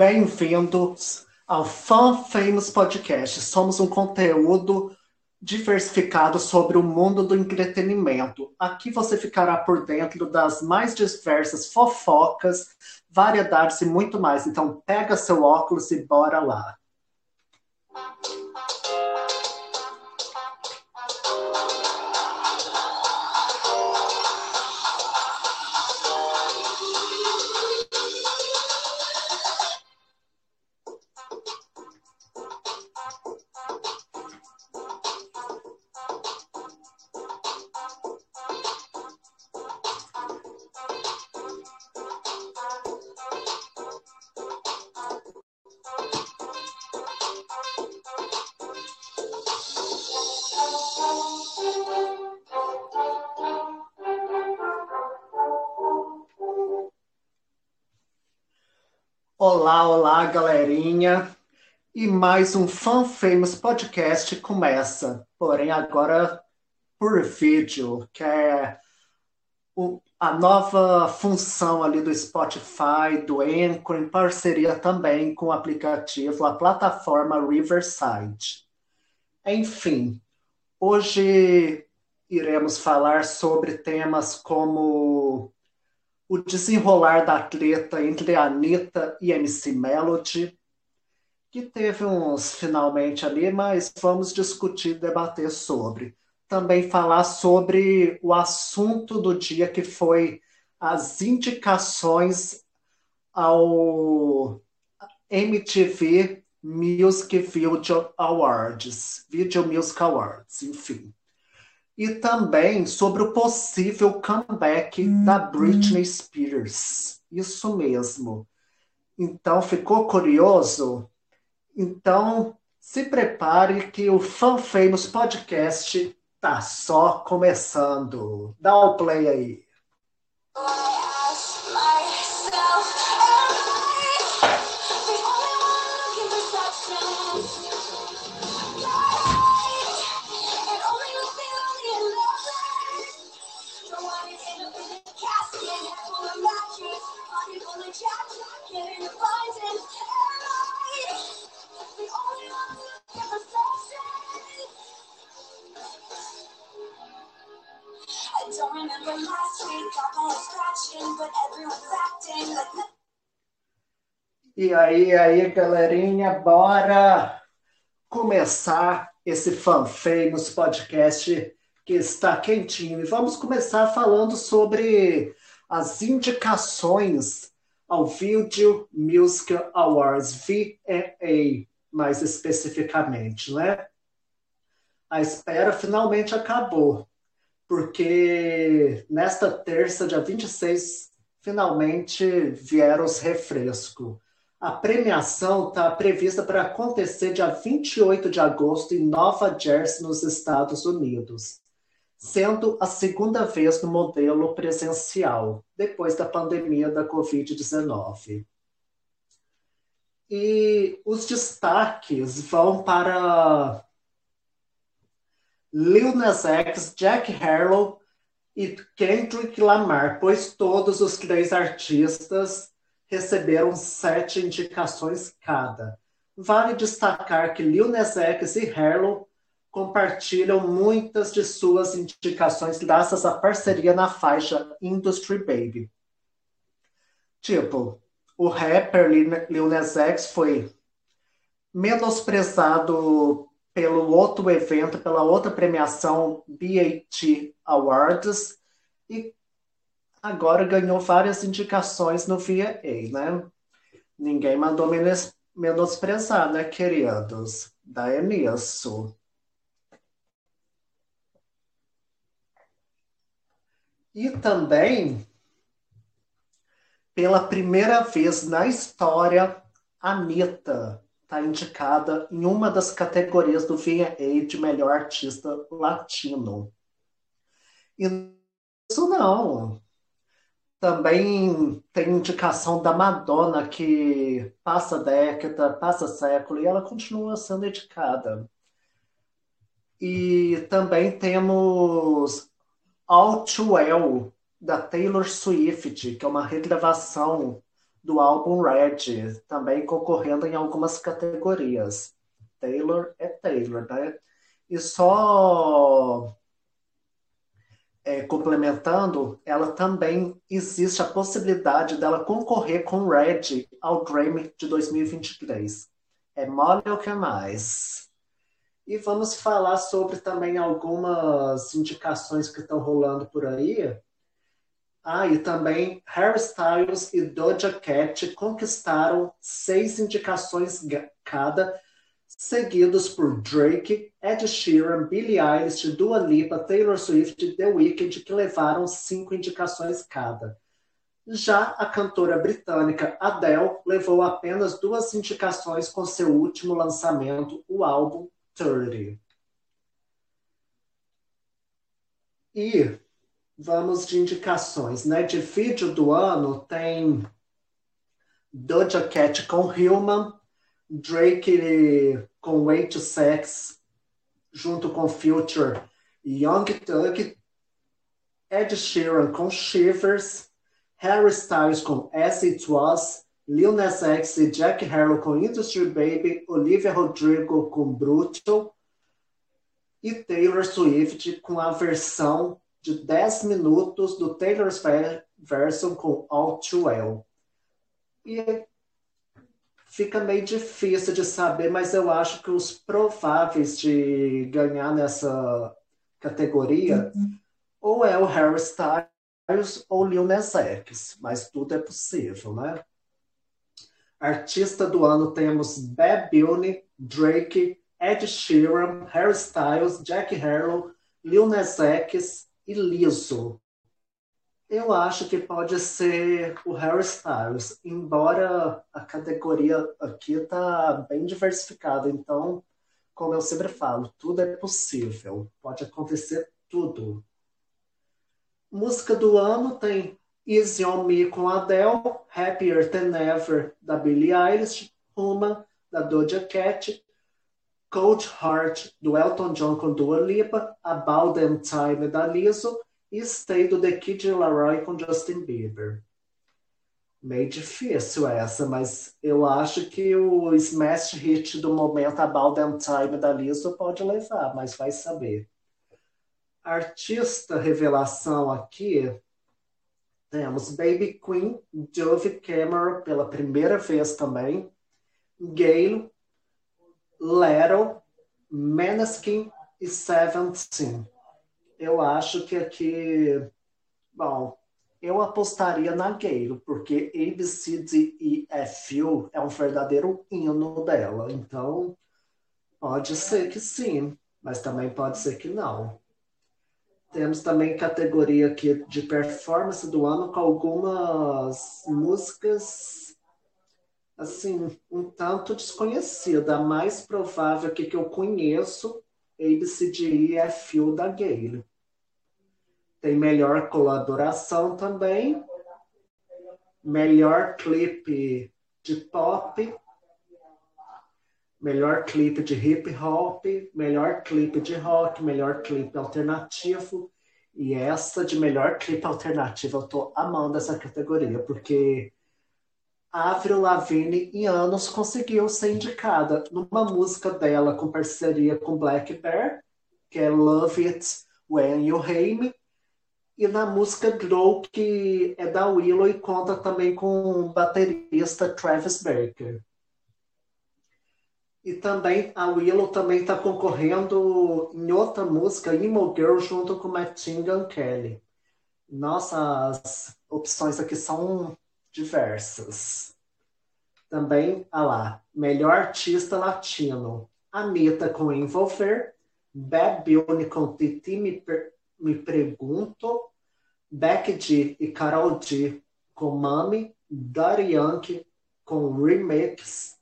Bem-vindos ao Fan Famous Podcast. Somos um conteúdo diversificado sobre o mundo do entretenimento. Aqui você ficará por dentro das mais diversas fofocas, variedades e muito mais. Então pega seu óculos e bora lá. E mais um Fan Famous Podcast começa, porém agora por vídeo, que é o, a nova função ali do Spotify, do Anchor, em parceria também com o aplicativo, a plataforma Riverside. Enfim, hoje iremos falar sobre temas como o desenrolar da treta entre a Anitta e MC Melody, que teve uns finalmente ali, mas vamos discutir, debater sobre. Também falar sobre o assunto do dia que foi as indicações ao MTV Music Video Awards, Video Music Awards, enfim e também sobre o possível comeback uhum. da Britney Spears. Isso mesmo. Então, ficou curioso? Então, se prepare que o Fan Famous Podcast tá só começando. Dá o play aí. E aí, aí, galerinha, bora começar esse Fan Famous podcast que está quentinho. E vamos começar falando sobre as indicações ao Video Music Awards, VMA, mais especificamente, né? A espera finalmente acabou, porque nesta terça, dia 26, finalmente vieram os refrescos. A premiação está prevista para acontecer dia 28 de agosto em Nova Jersey, nos Estados Unidos, sendo a segunda vez no modelo presencial, depois da pandemia da Covid-19. E os destaques vão para Lil Nas X, Jack Harlow e Kendrick Lamar, pois todos os três artistas receberam sete indicações cada. Vale destacar que Lil Nas X e Harlow compartilham muitas de suas indicações graças à parceria na faixa Industry Baby. Tipo, o rapper Lil Nas X foi menosprezado pelo outro evento, pela outra premiação BAT Awards, e agora ganhou várias indicações no VA, né? Ninguém mandou menos, menosprezar, né, queridos? Daí nisso. E também, pela primeira vez na história, Anitta está indicada em uma das categorias do VA de melhor artista latino. E isso não. Também tem indicação da Madonna, que passa década, passa século, e ela continua sendo indicada. E também temos All Too Well, da Taylor Swift, que é uma regravação do álbum Red, também concorrendo em algumas categorias. Taylor é Taylor, né? E só é, complementando, ela também existe a possibilidade dela concorrer com Red ao Grammy de 2023. É mole o que mais. E vamos falar sobre também algumas indicações que estão rolando por aí. Ah, e também Harry Styles e Doja Cat conquistaram seis indicações cada seguidos por Drake, Ed Sheeran, Billie Eilish, Dua Lipa, Taylor Swift e The Weeknd, que levaram cinco indicações cada. Já a cantora britânica Adele levou apenas duas indicações com seu último lançamento, o álbum 30. E vamos de indicações, né? De vídeo do ano tem Doja Cat com Human, Drake com Way to Sex, junto com Future Young Thug, Ed Sheeran com Shivers, Harry Styles com As It Was, Lil Nas X e Jack Harlow com Industry Baby, Olivia Rodrigo com Brutal e Taylor Swift com a versão de 10 minutos do Taylor's Version com All Too Well. E fica meio difícil de saber, mas eu acho que os prováveis de ganhar nessa categoria uhum. ou é o Harry Styles ou Lil Nas X, mas tudo é possível, né? Artista do ano temos Bad Bunny, Drake, Ed Sheeran, Harry Styles, Jack Harlow, Lil Nas X e Lizzo. Eu acho que pode ser o Harry Styles, embora a categoria aqui está bem diversificada. Então, como eu sempre falo, tudo é possível, pode acontecer tudo. Música do ano tem Easy on Me com Adele, Happier Than Ever da Billie Eilish, Human da Doja Cat, Cold Heart do Elton John com Dua Lipa, About Them Time da Lizzo e Stay do The Kid Laroi com Justin Bieber. Meio difícil essa, mas eu acho que o smash hit do momento About Them Time da Lizzo pode levar, mas vai saber. Artista revelação aqui, temos Baby Queen, Dove Cameron pela primeira vez também, Gale, Lero, Maneskin e Seventeen eu acho que aqui, bom, eu apostaria na Gale, porque ABCDEFU é um verdadeiro hino dela. Então, pode ser que sim, mas também pode ser que não. Temos também categoria aqui de performance do ano com algumas músicas assim, um tanto desconhecida. A mais provável que, que eu conheço, ABCDEFU da Gale. Tem melhor colaboração também. Melhor clipe de pop. Melhor clipe de hip hop. Melhor clipe de rock. Melhor clipe alternativo. E essa de melhor clipe alternativo, eu tô amando essa categoria, porque Avril Lavigne, em anos, conseguiu ser indicada numa música dela com parceria com Black Bear, que é Love It When You Me, e na música Glow, que é da Willow e conta também com o baterista Travis Barker. E também a Willow também está concorrendo em outra música, Emo Girl, junto com Machine Kelly. Nossa, as opções aqui são diversas. Também, ah lá, melhor artista latino. Anitta com Envolver, Bad Bunny com Titi Me, Me Pergunto, Beck G e Carol G com Mami, Daddy Yankee com Remix,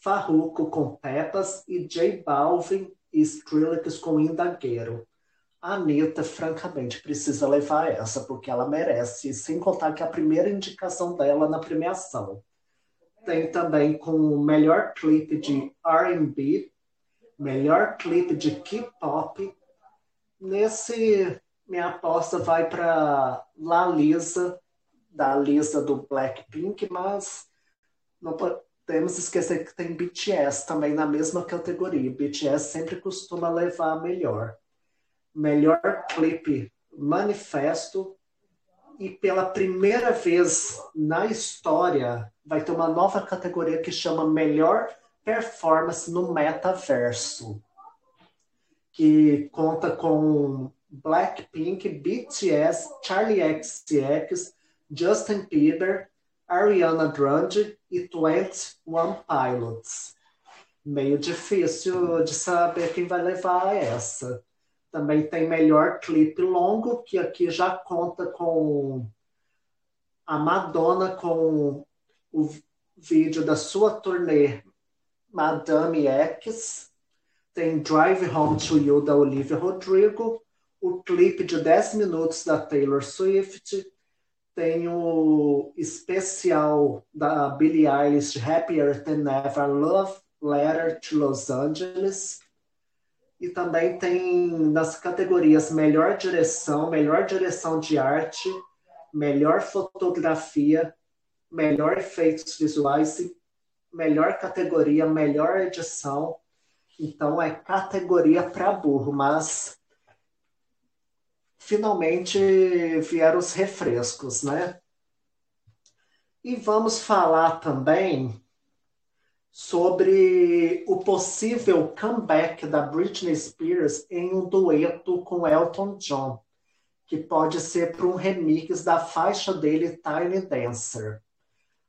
Farruko com Pepas e J Balvin e Skrillex com Indagueiro. A Anitta, francamente, precisa levar essa, porque ela merece, sem contar que é a primeira indicação dela na premiação. Tem também com o melhor clipe de R&B, melhor clipe de K-pop. Nesse minha aposta vai para La Lisa da lista do Blackpink, mas não podemos esquecer que tem BTS também na mesma categoria. BTS sempre costuma levar a melhor. Melhor clipe Manifesto e pela primeira vez na história vai ter uma nova categoria que chama Melhor Performance no Metaverso, que conta com Blackpink, BTS, Charlie XCX, Justin Bieber, Ariana Grande e 21 Pilots. Meio difícil de saber quem vai levar essa. Também tem melhor clipe longo, que aqui já conta com a Madonna com o vídeo da sua turnê Madame X. Tem Drive Home to You da Olivia Rodrigo. O clipe de 10 minutos da Taylor Swift. Tem o especial da Billie Eilish Happier Than Ever Love Letter to Los Angeles e também tem nas categorias melhor direção, melhor direção de arte, melhor fotografia, melhor efeitos visuais e melhor categoria, melhor edição. Então é categoria para burro, mas finalmente vieram os refrescos, né? E vamos falar também sobre o possível comeback da Britney Spears em um dueto com Elton John, que pode ser para um remix da faixa dele Tiny Dancer.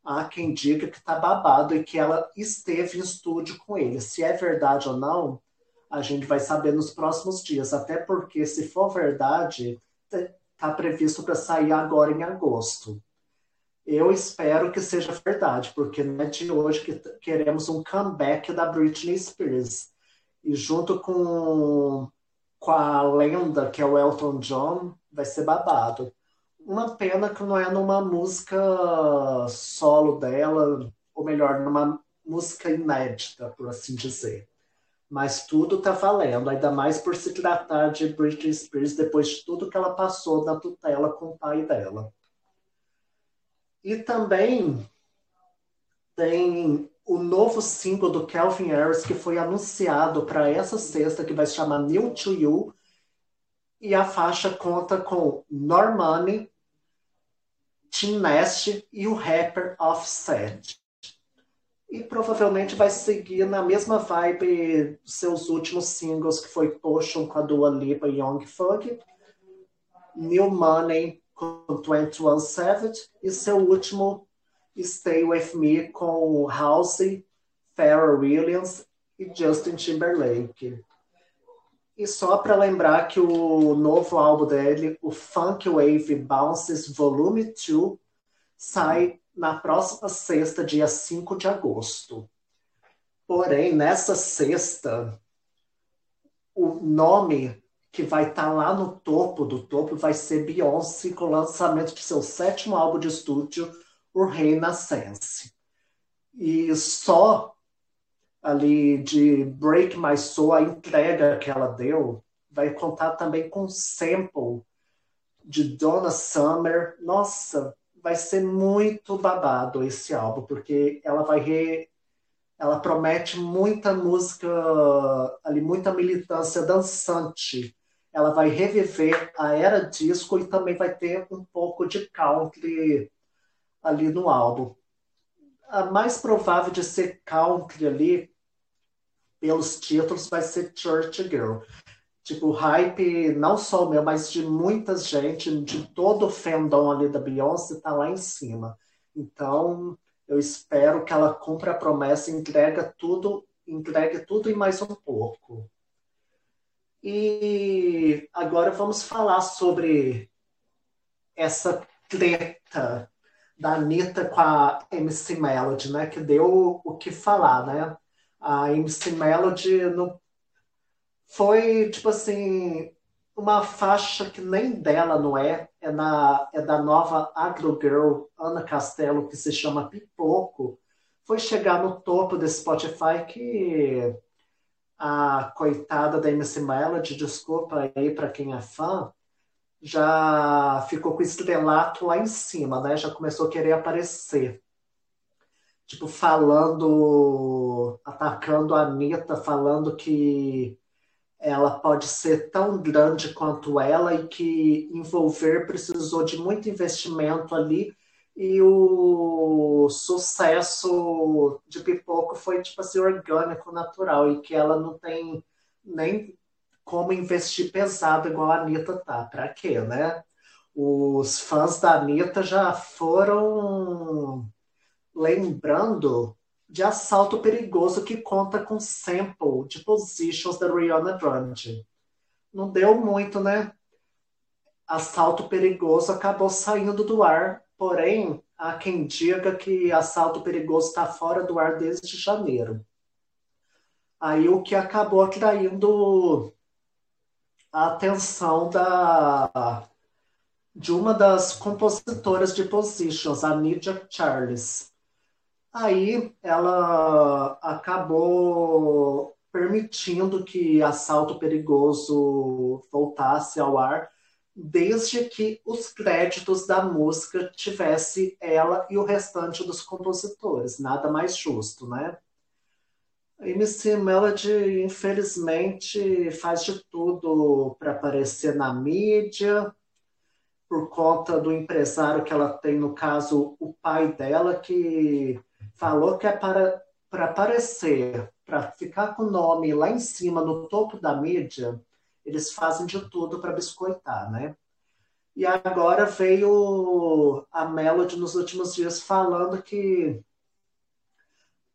Há quem diga que tá babado e que ela esteve em estúdio com ele. Se é verdade ou não, a gente vai saber nos próximos dias, até porque se for verdade, tá previsto para sair agora em agosto. Eu espero que seja verdade, porque não é de hoje que queremos um comeback da Britney Spears. E junto com, com a lenda, que é o Elton John, vai ser babado. Uma pena que não é numa música solo dela, ou melhor, numa música inédita, por assim dizer. Mas tudo tá valendo, ainda mais por se tratar de Britney Spears depois de tudo que ela passou na tutela com o pai dela. E também tem o novo single do Calvin Harris que foi anunciado para essa sexta, que vai se chamar New to You. E a faixa conta com Normani, Tim Nest e o rapper Offset. E provavelmente vai seguir na mesma vibe dos seus últimos singles, que foi Potion com a Dua Lipa e Young Thug, New Money com 21 Savage e seu último Stay With Me com Halsey, Pharrell Williams e Justin Timberlake. E só para lembrar que o novo álbum dele, o Funk Wave Bounces Volume 2, sai na próxima sexta, dia 5 de agosto. Porém, nessa sexta, o nome que vai estar tá lá no topo do topo vai ser Beyoncé com o lançamento de seu sétimo álbum de estúdio, o Renaissance. E só ali de Break My Soul, a entrega que ela deu, vai contar também com sample de Donna Summer. Nossa, vai ser muito babado esse álbum, porque ela vai re... ela promete muita música ali, muita militância dançante ela vai reviver a era disco e também vai ter um pouco de country ali no álbum. A mais provável de ser country ali, pelos títulos, vai ser Church Girl. Tipo, hype não só o meu, mas de muita gente, de todo o fandom ali da Beyoncé, tá lá em cima. Então, eu espero que ela cumpra a promessa e tudo, entregue tudo e mais um pouco. E agora vamos falar sobre essa treta da Anitta com a MC Melody, né? Que deu o que falar, né? A MC Melody no... foi, tipo assim, uma faixa que nem dela não é, é, na, é da nova agro girl Ana Castelo, que se chama Pipoco. Foi chegar no topo do Spotify que a coitada da MC Melody, desculpa aí para quem é fã, já ficou com o estrelato lá em cima, né? Já começou a querer aparecer. Tipo, falando, atacando a Anitta, falando que ela pode ser tão grande quanto ela e que envolver precisou de muito investimento ali e o sucesso de Pipoco foi tipo assim orgânico, natural e que ela não tem nem como investir pesado igual a Anitta tá. Pra quê, né? Os fãs da Anitta já foram lembrando de Assalto Perigoso que conta com sample de Positions da Rihanna Grande. Não deu muito, né? Assalto Perigoso acabou saindo do ar, porém, há quem diga que Assalto Perigoso está fora do ar desde janeiro. Aí o que acabou atraindo a atenção da, de uma das compositoras de Positions, a Nidia Charles. Aí ela acabou permitindo que Assalto Perigoso voltasse ao ar, desde que os créditos da música tivesse ela e o restante dos compositores. Nada mais justo, né? MC Melody, infelizmente, faz de tudo para aparecer na mídia, por conta do empresário que ela tem, no caso, o pai dela, que falou que é para, para aparecer, para ficar com o nome lá em cima, no topo da mídia, eles fazem de tudo para biscoitar, né? E agora veio a Melody nos últimos dias falando que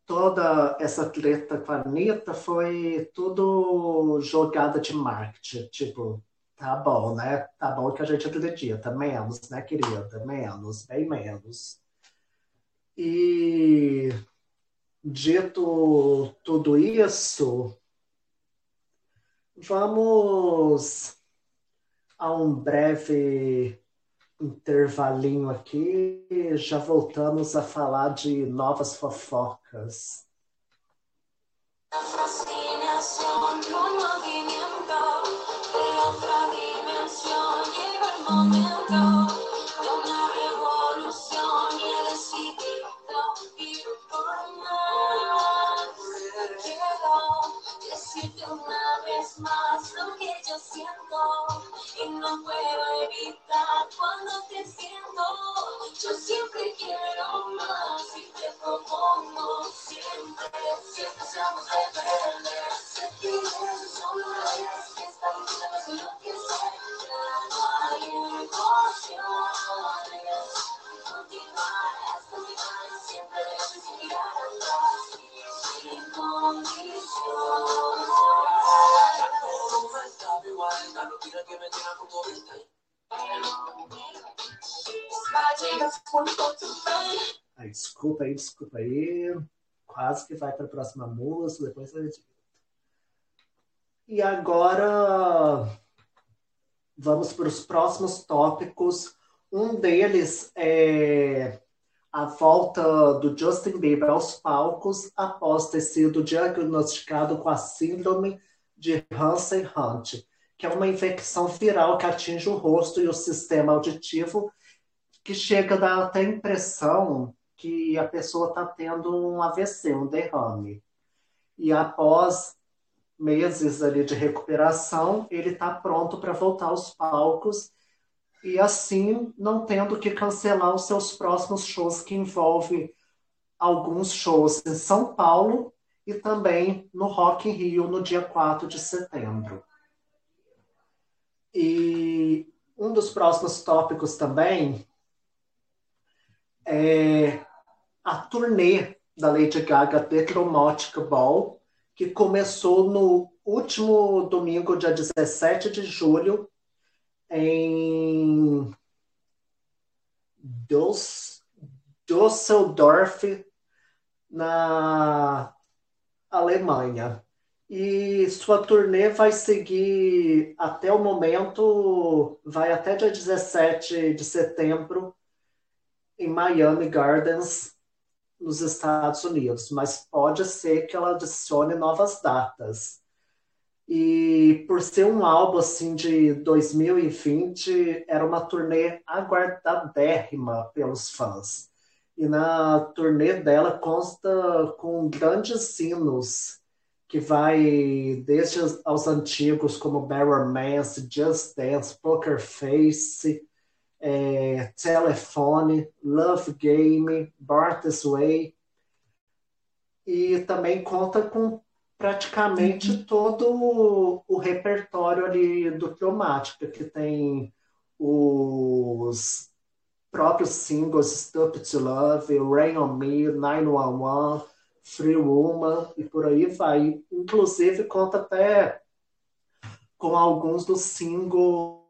toda essa treta com a Anitta foi tudo jogada de marketing. Tipo, tá bom, né? Tá bom que a gente acredita. Menos, né, querida? Menos, bem menos. E dito tudo isso, vamos a um breve intervalinho aqui, já voltamos a falar de novas fofocas. Siento y no puedo evitar cuando te siento. Yo siempre quiero más y te propongo siempre, siempre seamos rebeldes. Sé que solo es que esta vida no es lo que no hay emociones. Continuar hasta mi siempre debes mirar atrás sin condición. Desculpa aí, desculpa aí. Quase que vai para a próxima música, depois eu edito. E agora vamos para os próximos tópicos. Um deles é a volta do Justin Bieber aos palcos após ter sido diagnosticado com a síndrome de Hansen-Hunt, que é uma infecção viral que atinge o rosto e o sistema auditivo, que chega a dar até a impressão que a pessoa está tendo um AVC, um derrame. E após meses ali de recuperação, ele está pronto para voltar aos palcos e assim não tendo que cancelar os seus próximos shows que envolve alguns shows em São Paulo e também no Rock in Rio no dia 4 de setembro. E um dos próximos tópicos também é a turnê da Lady Gaga The Chromatic Ball, que começou no último domingo, dia 17 de julho, em Düsseldorf, na Alemanha. E sua turnê vai seguir até o momento, vai até dia 17 de setembro em Miami Gardens, nos Estados Unidos, mas pode ser que ela adicione novas datas. E por ser um álbum assim de 2020, era uma turnê aguardadérrima pelos fãs. E na turnê dela consta com grandes sinos, que vai desde aos antigos como Barrel Mance, Just Dance, Poker Face, é, Telefone, Love Game, Bart's Way, e também conta com praticamente uhum. todo o, repertório ali do Cromática, que tem os próprios singles Stupid to Love, Rain on Me, 911, Free Woman e por aí vai. Inclusive conta até com alguns dos singles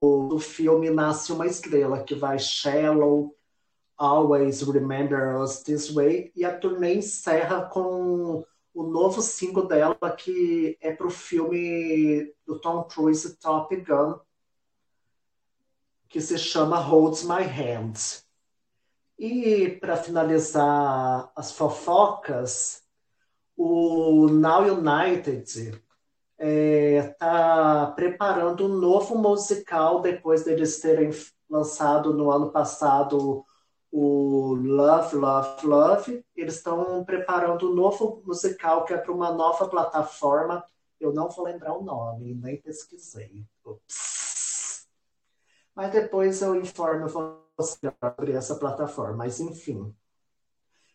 do filme Nasce uma Estrela, que vai Shallow, Always Remember Us This Way, e a turnê encerra com o novo single dela, que é para o filme do Tom Cruise, Top Gun, que se chama Holds My Hand. E para finalizar as fofocas, o Now United está é, preparando um novo musical depois deles terem lançado no ano passado o Love, Love, Love. Eles estão preparando um novo musical que é para uma nova plataforma. Eu não vou lembrar o nome, nem pesquisei. Ups. Mas depois eu informo sobre essa plataforma. Mas enfim,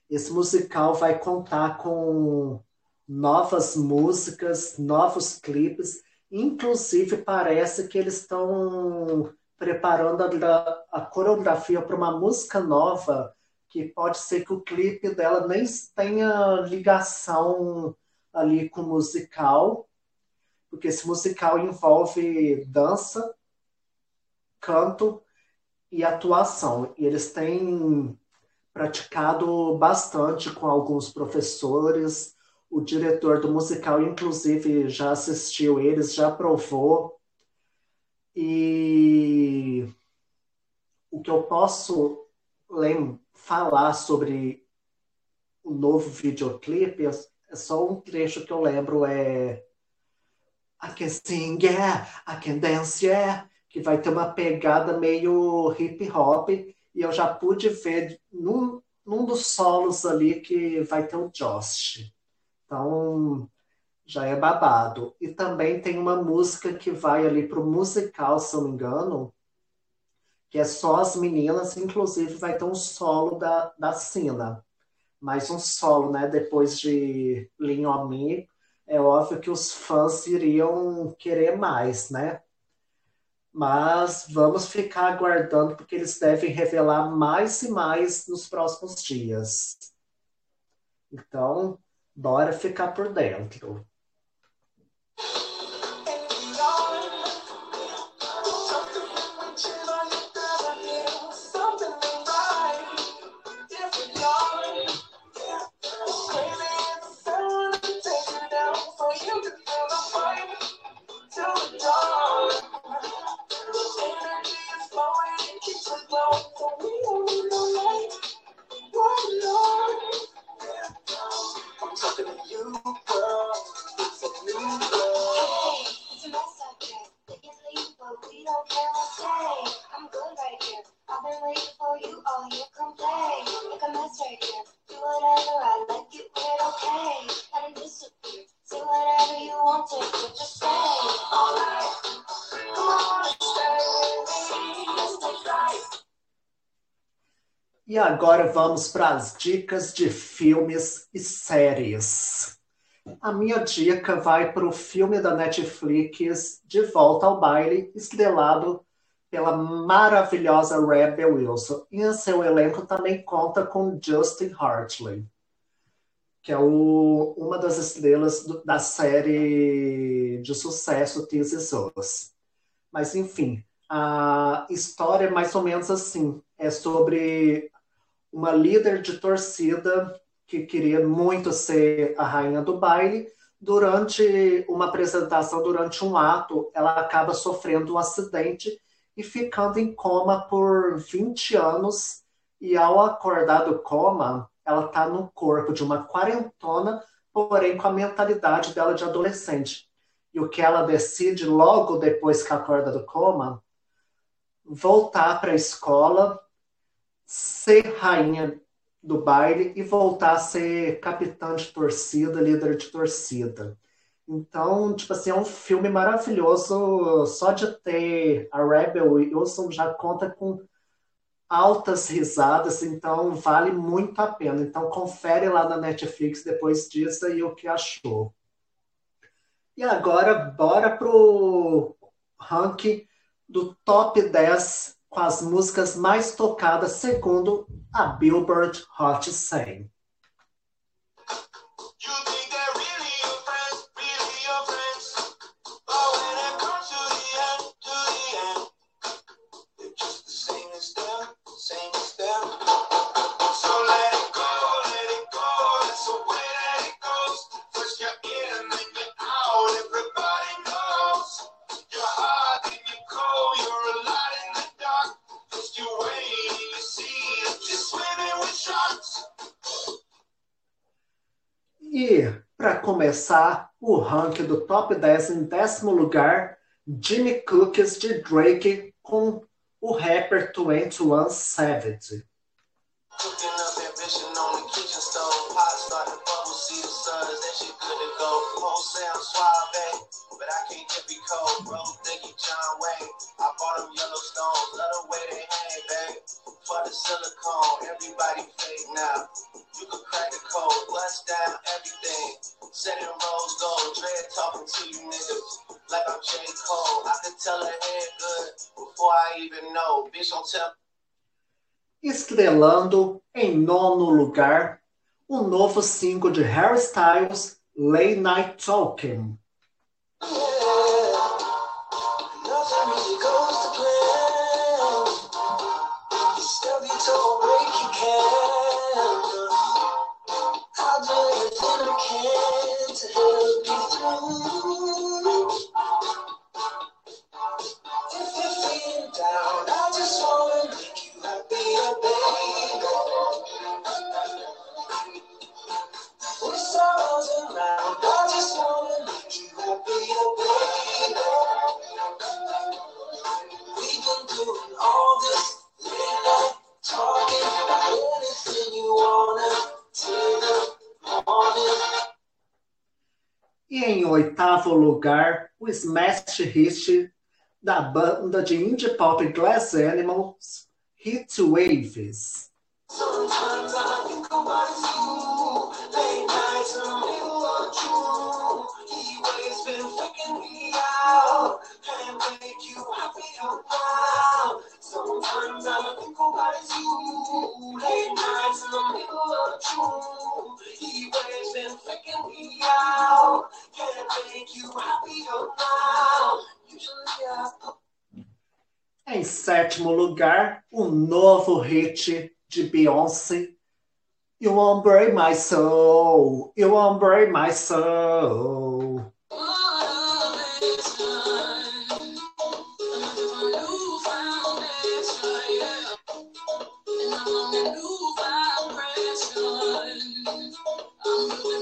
esse musical vai contar com novas músicas, novos clipes. Inclusive, parece que eles estão preparando a, a coreografia para uma música nova, que pode ser que o clipe dela nem tenha ligação ali com o musical, porque esse musical envolve dança, canto e atuação. E eles têm praticado bastante com alguns professores. O diretor do musical, inclusive, já assistiu eles, já provou e o que eu posso falar sobre o novo videoclipe é, é só um trecho que eu lembro, é I can sing, yeah, I can dance, yeah, que vai ter uma pegada meio hip hop, e eu já pude ver num, num dos solos ali que vai ter o Josh. Então, já é babado. E também tem uma música que vai ali para o musical, se não me engano, que é só as meninas, inclusive vai ter um solo da, da Sina. Mais um solo, né? Depois de Me, é óbvio que os fãs iriam querer mais, né? Mas vamos ficar aguardando, porque eles devem revelar mais e mais nos próximos dias. Então, bora ficar por dentro. E agora vamos para as dicas de filmes e séries. A minha dica vai para o filme da Netflix De Volta ao Baile, estrelado pela maravilhosa Rebel Wilson. E em seu elenco também conta com Justin Hartley, que é o, uma das estrelas do, da série de sucesso This Is Us. Mas, enfim, a história é mais ou menos assim. É sobre uma líder de torcida que queria muito ser a rainha do baile. Durante uma apresentação, durante um ato, ela acaba sofrendo um acidente e ficando em coma por 20 anos. E ao acordar do coma, ela está no corpo de uma quarentona, porém com a mentalidade dela de adolescente. e o que ela decide logo depois que acorda do coma, voltar para a escola, ser rainha do baile e voltar a ser capitã de torcida, líder de torcida. Então, tipo assim, é um filme maravilhoso. Só de ter a Rebel Wilson já conta com altas risadas, então vale muito a pena. Então, confere lá na Netflix depois disso aí o que achou. E agora, bora pro ranking do top 10 as músicas mais tocadas segundo a Billboard Hot 100. Começar o ranking do top 10 em décimo lugar, Jimmy Cookies de Drake com o rapper 21 Savage. For the silicone. Everybody fake now. You can crack the code, bust down everything. Setting rose gold, dread talking to you niggas like I'm J. Cole. I can tell her head good before I even know. Bitch, don't tell. Estrelando em nono lugar, o novo single de Harry Styles, Late Night Talking. Oitavo lugar o smash hit da banda de indie pop Glass Animals, Hit Waves. Sometimes I think about you, late nights in the middle of June. Always been me out, can't make you happy now. Sometimes I think about you, late nights in the middle of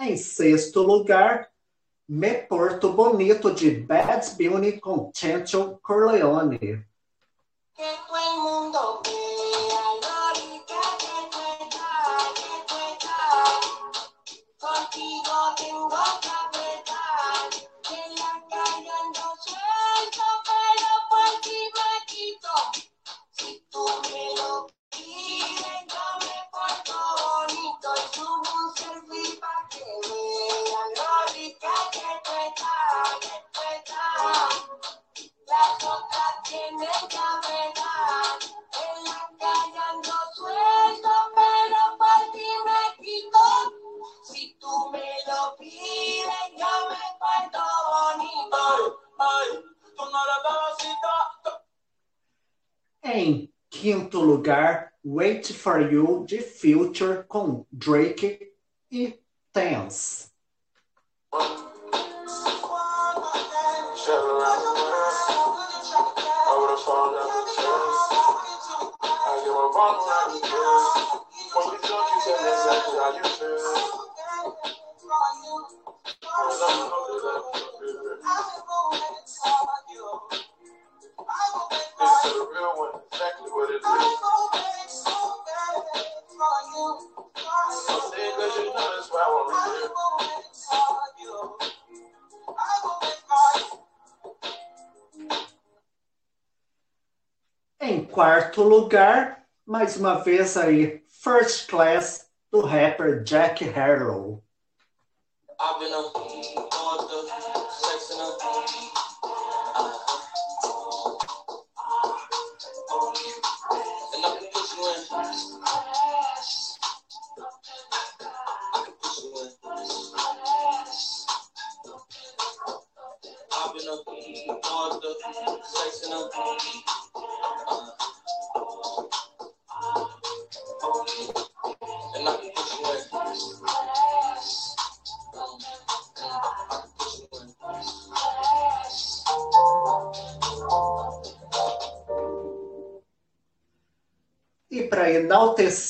Em sexto lugar, Me Porto Bonito de Bad Bunny com Chancho Corleone. tienen quinto lugar, Wait For You de Future com Drake e Tense. Em quarto lugar, mais uma vez aí, First Class do rapper Jack Harlow. E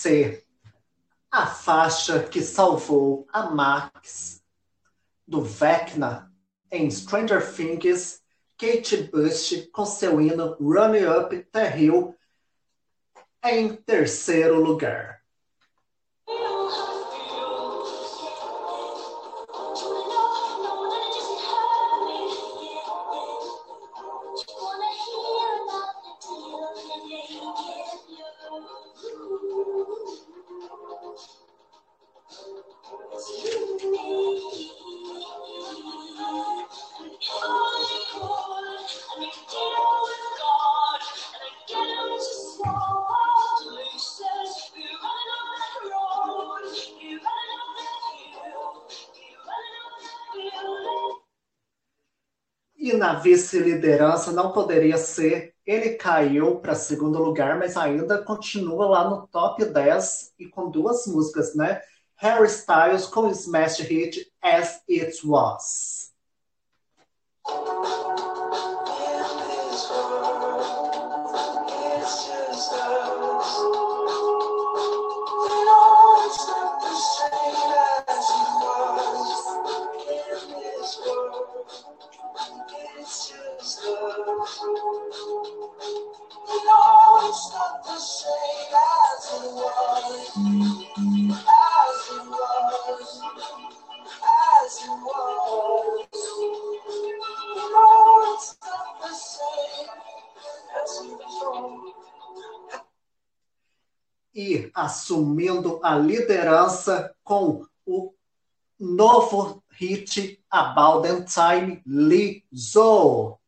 enaltecer a faixa que salvou a Max do Vecna em Stranger Things, Kate Bush com seu hino Run Up the Hill em terceiro lugar. Na vice-liderança não poderia ser. Ele caiu para segundo lugar, mas ainda continua lá no top 10 e com duas músicas, né? Harry Styles com smash hit As It Was. E assumindo a liderança com o novo hit About That Time, Lizzo.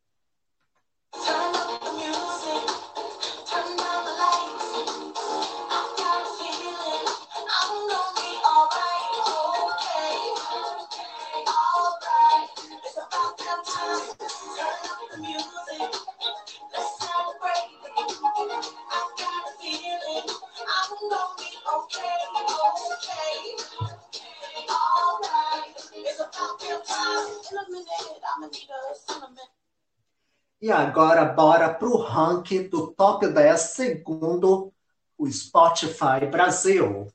E agora, bora para o ranking do top 10, segundo o Spotify Brasil.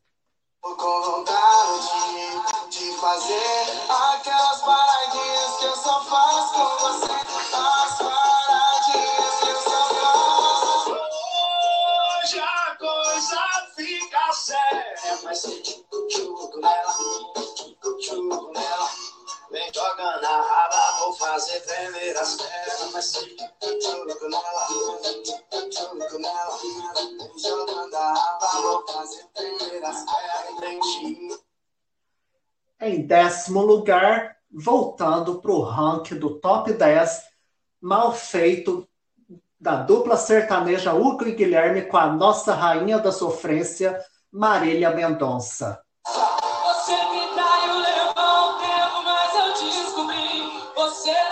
Tô com vontade de fazer aquelas paradinhas que eu só faço com você. As paradinhas que eu só faço. Hoje a coisa fica séria. Vai ser tchucu-tchucu nela, tchucu-tchucu nela. Vem jogando a fazer tremer as pernas. Jogando a raba, vou fazer tremer as pernas. Em décimo lugar, voltando para o ranking do top 10, mal feito da dupla sertaneja Hugo e Guilherme com a nossa rainha da sofrência, Marília Mendonça.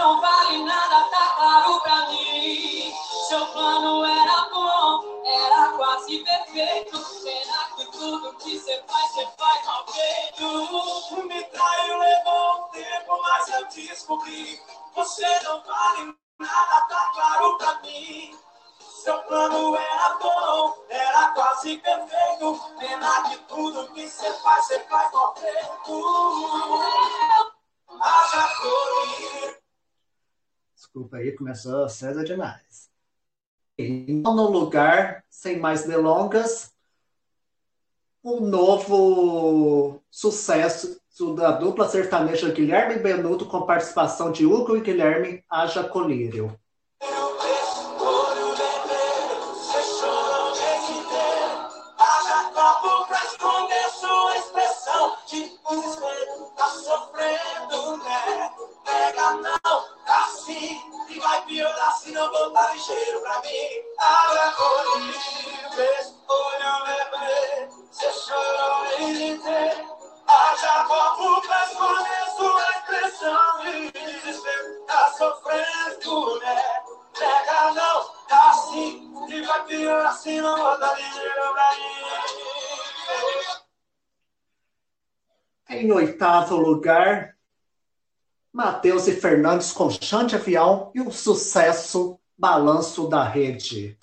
não vale nada, tá claro pra mim. Seu plano era bom, era quase perfeito. Será que tudo que você faz, você faz mal feito? Me traiu, levou um tempo, mas eu descobri. Você não vale nada, tá claro pra mim. Seu plano era bom, era quase perfeito. Pena que tudo que você faz, você faz mal feito. Haja colírio. Desculpa aí, começou César demais. Então, no lugar, sem mais delongas, o novo sucesso da dupla sertaneja Guilherme Benuto com participação de Hugo e Guilherme Haja Colírio. Tá sofrendo, né? Pega assim, e vai piorar se não voltar ligeiro pra mim. Abra olho, olho, lembrei, você chorou e tem. Haja copo pra esconder sua expressão e desespero. Tá sofrendo, né? Pega não, assim, e vai piorar se não voltar ligeiro pra mim. Em oitavo lugar, Matheus e Fernandes com Xande Avião e o sucesso Balanço da Rede.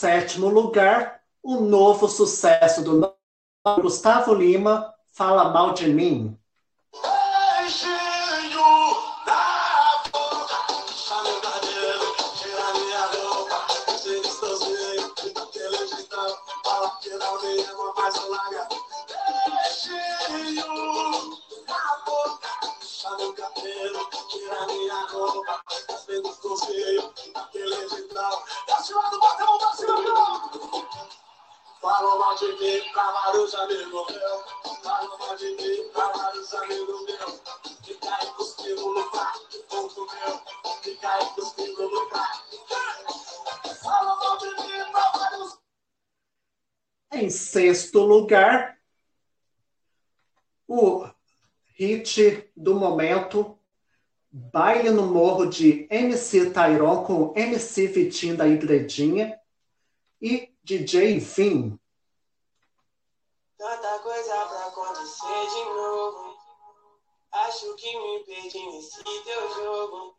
Sétimo lugar, o novo sucesso do Gustavo Lima, Fala Mal de Mim. Cabelo, tira minha roupa, você distancia, fica televisão, fala que não me ama, mas não larga. Beijinho na boca, puxa meu cabelo, tira minha roupa, você distancia, fica televisão, tá chorando, bota a mão pra cima, Falam mal de mim pra vários amigos meus. Falam mal de mim pra vários amigos meus. Fica aí cuspindo no prato, ponto meu. Fica aí cuspindo no prato. Falam mal de mim pra Em sexto lugar, o hit do momento, Baile no Morro de MC Tairon com MC Vitinho da Igrejinha e DJ Vim. Tanta coisa pra acontecer de novo. Acho que me perdi nesse teu jogo.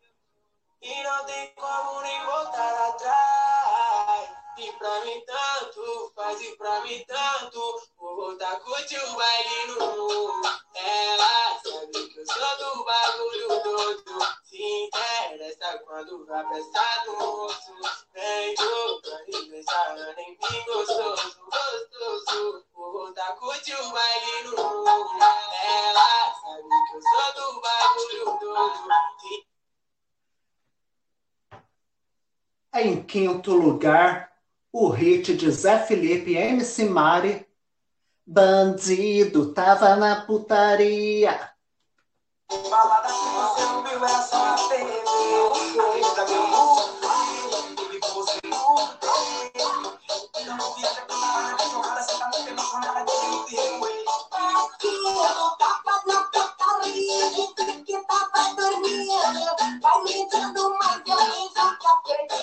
E não tem como nem voltar atrás. E pra mim tanto, faz e pra mim tanto. Vou voltar curtir o baile no mundo. Ela sabe que eu sou do bagulho todo. Se interessa quando vai prestar no moço. Vem do aniversário, nem bem gostoso, gostoso. Vou a curtir o baile no mundo. Ela sabe que eu sou do bagulho. Se Em quinto lugar, o hit de Zé Felipe e MC Mari, Bandido, tava na putaria. Balada que você ouviu é só a TV. Eita, meu mundo, e você não nada, de tá que. Vai me dando mais violência que que a perdi.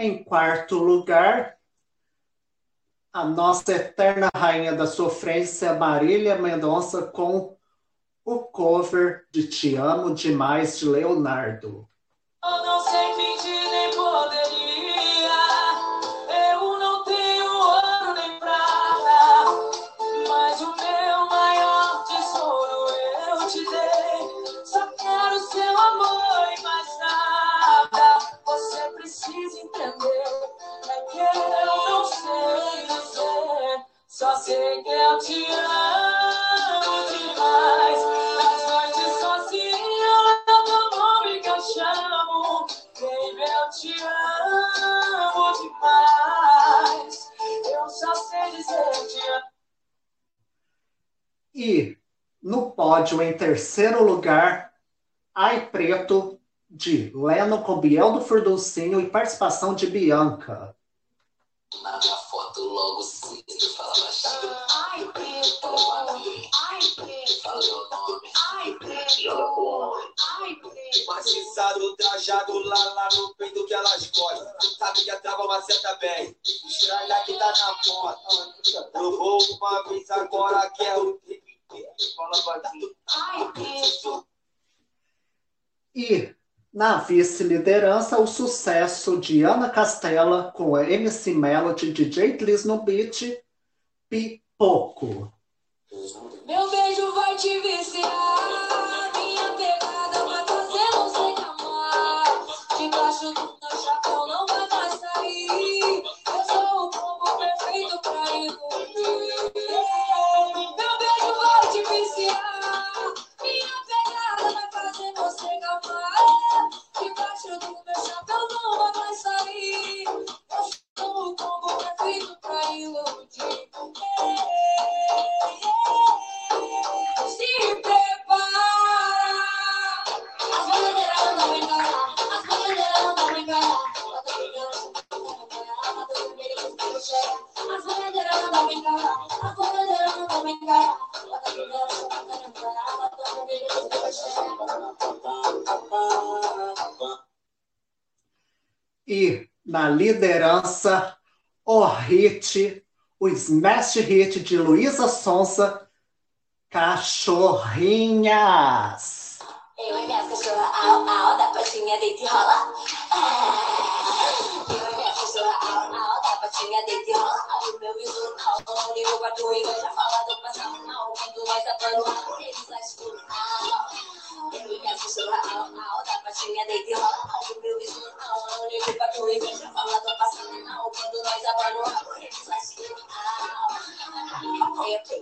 Em quarto lugar, a nossa eterna rainha da sofrência, Marília Mendonça, com o cover de Te Amo Demais, de Leonardo. Sei que eu te amo demais. Nas noites sozinha, eu teu nome que eu chamo. Baby, eu te amo demais. Eu só sei dizer te amo. E no pódio, em terceiro lugar, Ai Preto, de Leno com Biel do Furduncinho e participação de Bianca. Na minha foto logo cedo, fala baixinho. Ai, preto. Ai, preto. Fala meu nome. Ai, preto. E olha pro homem. Ai, preto. Maciçado, trajado lá, lá no peito que elas gostam. Sabe que a trava maceta bem. Estranha que tá na foto. Eu vou uma vez agora que é o trip. Fala baixinho. Ai, preto. E na vice-liderança, o sucesso de Ana Castela com a MC Melody, DJ Gliss no beat, Pipoco. Meu beijo vai te viciar. O hit, o smash hit de Luísa Sonza, Cachorrinhas. Eu e minhas cachorras, au, au, da patinha deita e rola. Eu e minhas cachorras, au, au, da patinha deita e rola. O meu visu, au, ligo pra tu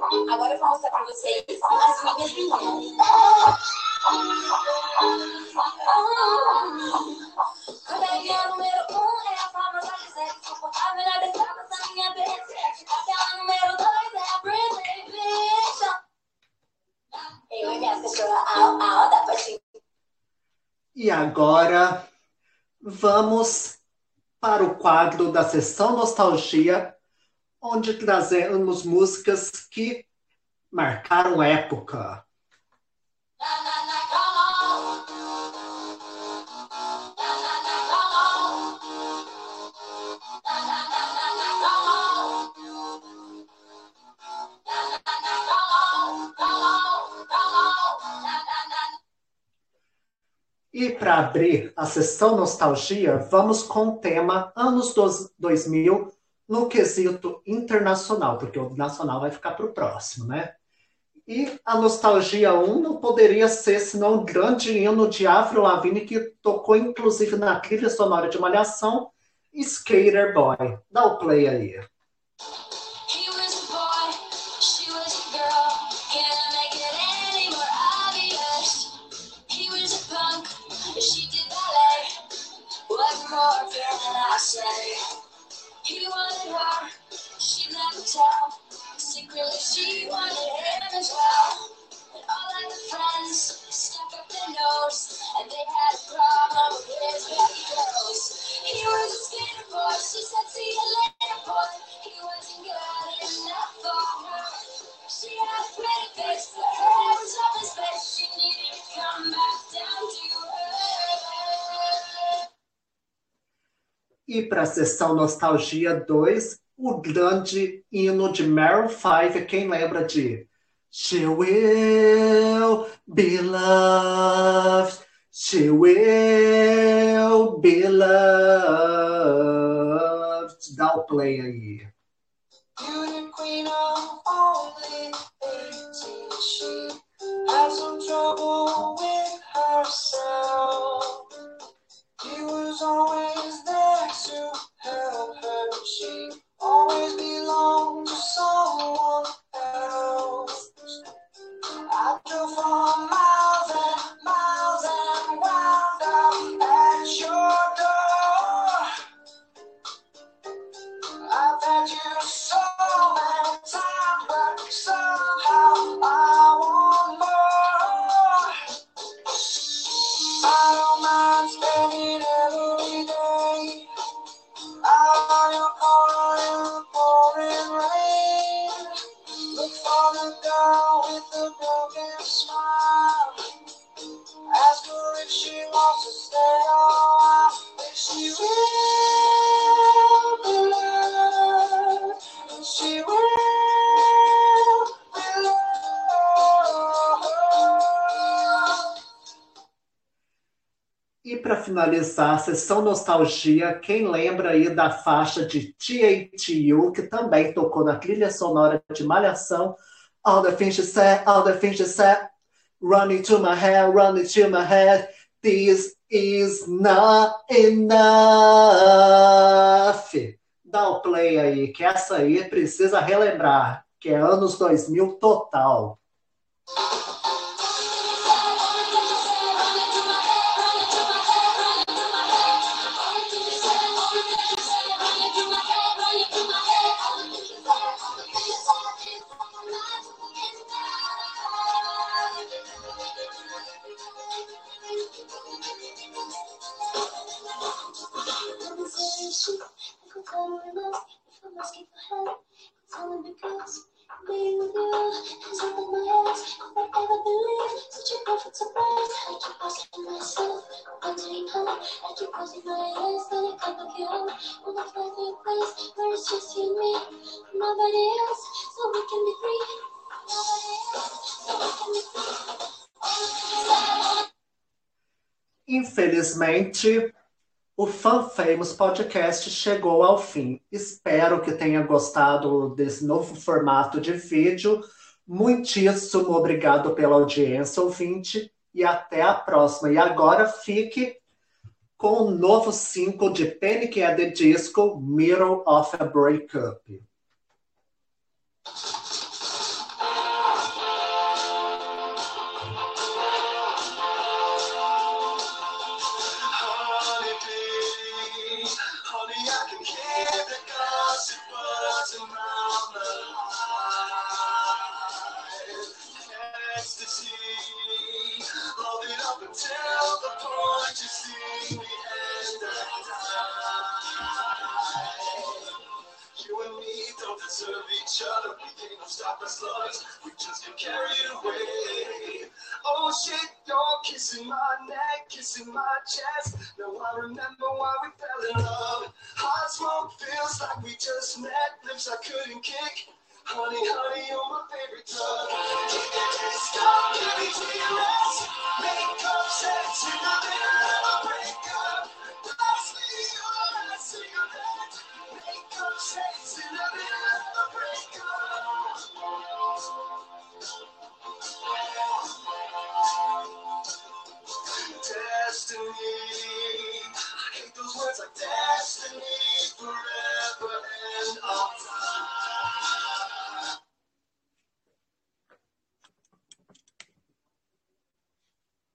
Agora eu vou mostrar pra vocês as minhas meninas. A Maria número um é a famosa Gisele, insuportável na destrava da minha beleza. Aquela número dois é a Britney Bicha. Eu e minhas cachorras, au, au, da patinha. E agora vamos para o quadro da sessão Nostalgia, onde trazemos músicas que marcaram época. E para abrir a sessão Nostalgia, vamos com o tema anos dos 2000 no quesito internacional, porque o nacional vai ficar para o próximo, né? E a Nostalgia 1 não poderia ser senão um grande hino de Avril Lavigne que tocou inclusive na trilha sonora de Malhação, Skater Boy. Dá o play aí. More obvious. He was He she never tell. Secretly, she wanted him as well. And all of the friends stuck up their nose, and they had a problem with his baby girls. He was a skater e para a sessão Nostalgia 2, o grande hino de Meryl Five, quem lembra de She will be loved, she will be loved. Dá o play aí. Queen of only 18, she has some trouble with E para finalizar a sessão nostalgia, quem lembra aí da faixa de T.A.T.U., que também tocou na trilha sonora de Malhação, All the things you said, all the things you said, running to my head, running to my head, this is not enough dá o play aí, que essa aí precisa relembrar, que é anos 2000 total. Infelizmente, o Fan Famous Podcast chegou ao fim. Espero que tenha gostado desse novo formato de vídeo. Muitíssimo obrigado pela audiência, ouvinte, e até a próxima. E agora fique com o novo single de Panic! at the Disco, Middle of a Breakup.